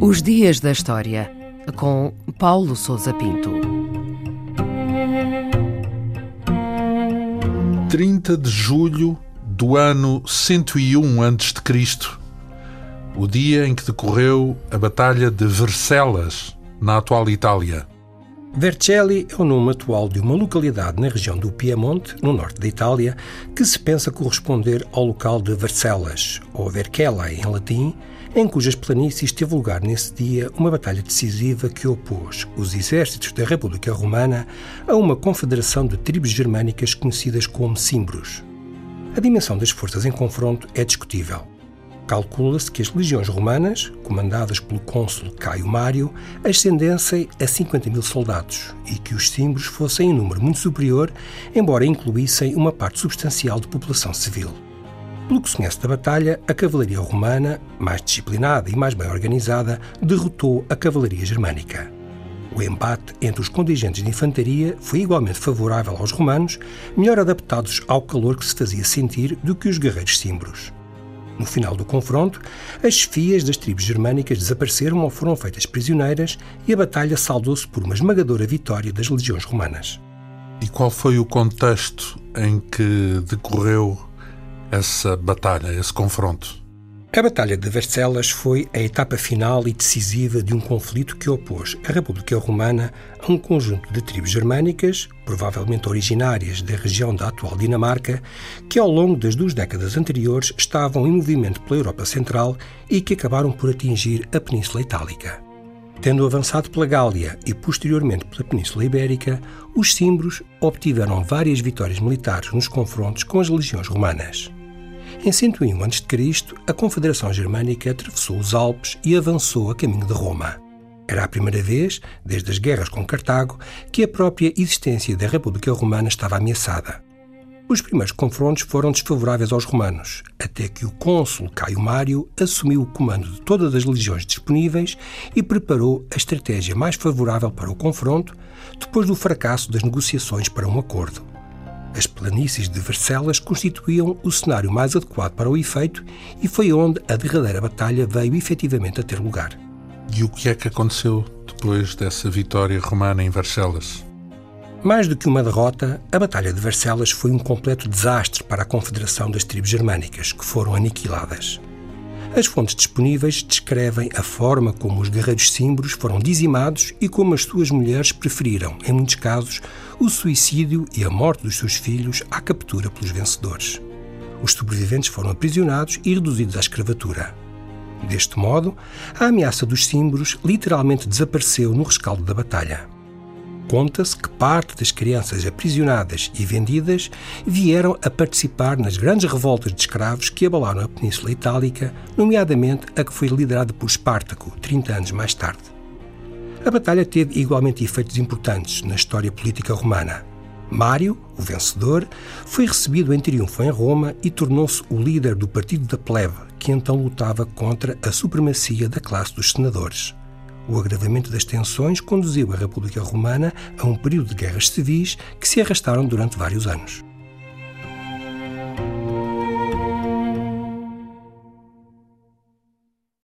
Os Dias da História, com Paulo Souza Pinto. 30 de julho do ano 101 a.C., o dia em que decorreu a Batalha de Vercelas, na atual Itália. Vercelli é o nome atual de uma localidade na região do Piemonte, no norte da Itália, que se pensa corresponder ao local de Vercelas, ou Vercellae em latim, em cujas planícies teve lugar nesse dia uma batalha decisiva que opôs os exércitos da República Romana a uma confederação de tribos germânicas conhecidas como Cimbros. A dimensão das forças em confronto é discutível. Calcula-se que as legiões romanas, comandadas pelo cônsul Caio Mário, ascendessem a 50 mil soldados e que os cimbros fossem em número muito superior, embora incluíssem uma parte substancial de população civil. Pelo que se conhece da batalha, a cavalaria romana, mais disciplinada e mais bem organizada, derrotou a cavalaria germânica. O embate entre os contingentes de infantaria foi igualmente favorável aos romanos, melhor adaptados ao calor que se fazia sentir do que os guerreiros cimbros. No final do confronto, as chefias das tribos germânicas desapareceram ou foram feitas prisioneiras e a batalha saldou-se por uma esmagadora vitória das legiões romanas. E qual foi o contexto em que decorreu essa batalha, esse confronto? A Batalha de Vercelas foi a etapa final e decisiva de um conflito que opôs a República Romana a um conjunto de tribos germânicas, provavelmente originárias da região da atual Dinamarca, que ao longo das duas décadas anteriores estavam em movimento pela Europa Central e que acabaram por atingir a Península Itálica. Tendo avançado pela Gália e posteriormente pela Península Ibérica, os cimbros obtiveram várias vitórias militares nos confrontos com as legiões romanas. Em 101 a.C., a Confederação Germânica atravessou os Alpes e avançou a caminho de Roma. Era a primeira vez, desde as guerras com Cartago, que a própria existência da República Romana estava ameaçada. Os primeiros confrontos foram desfavoráveis aos romanos, até que o cônsul Caio Mário assumiu o comando de todas as legiões disponíveis e preparou a estratégia mais favorável para o confronto, depois do fracasso das negociações para um acordo. As planícies de Vercelas constituíam o cenário mais adequado para o efeito e foi onde a derradeira batalha veio efetivamente a ter lugar. E o que é que aconteceu depois dessa vitória romana em Vercelas? Mais do que uma derrota, a Batalha de Vercelas foi um completo desastre para a Confederação das Tribos Germânicas, que foram aniquiladas. As fontes disponíveis descrevem a forma como os guerreiros símboros foram dizimados e como as suas mulheres preferiram, em muitos casos, o suicídio e a morte dos seus filhos à captura pelos vencedores. Os sobreviventes foram aprisionados e reduzidos à escravatura. Deste modo, a ameaça dos símboros literalmente desapareceu no rescaldo da batalha. Conta-se que parte das crianças aprisionadas e vendidas vieram a participar nas grandes revoltas de escravos que abalaram a Península Itálica, nomeadamente a que foi liderada por Espartaco, 30 anos mais tarde. A batalha teve igualmente efeitos importantes na história política romana. Mário, o vencedor, foi recebido em triunfo em Roma e tornou-se o líder do Partido da Plebe, que então lutava contra a supremacia da classe dos senadores. O agravamento das tensões conduziu a República Romana a um período de guerras civis que se arrastaram durante vários anos.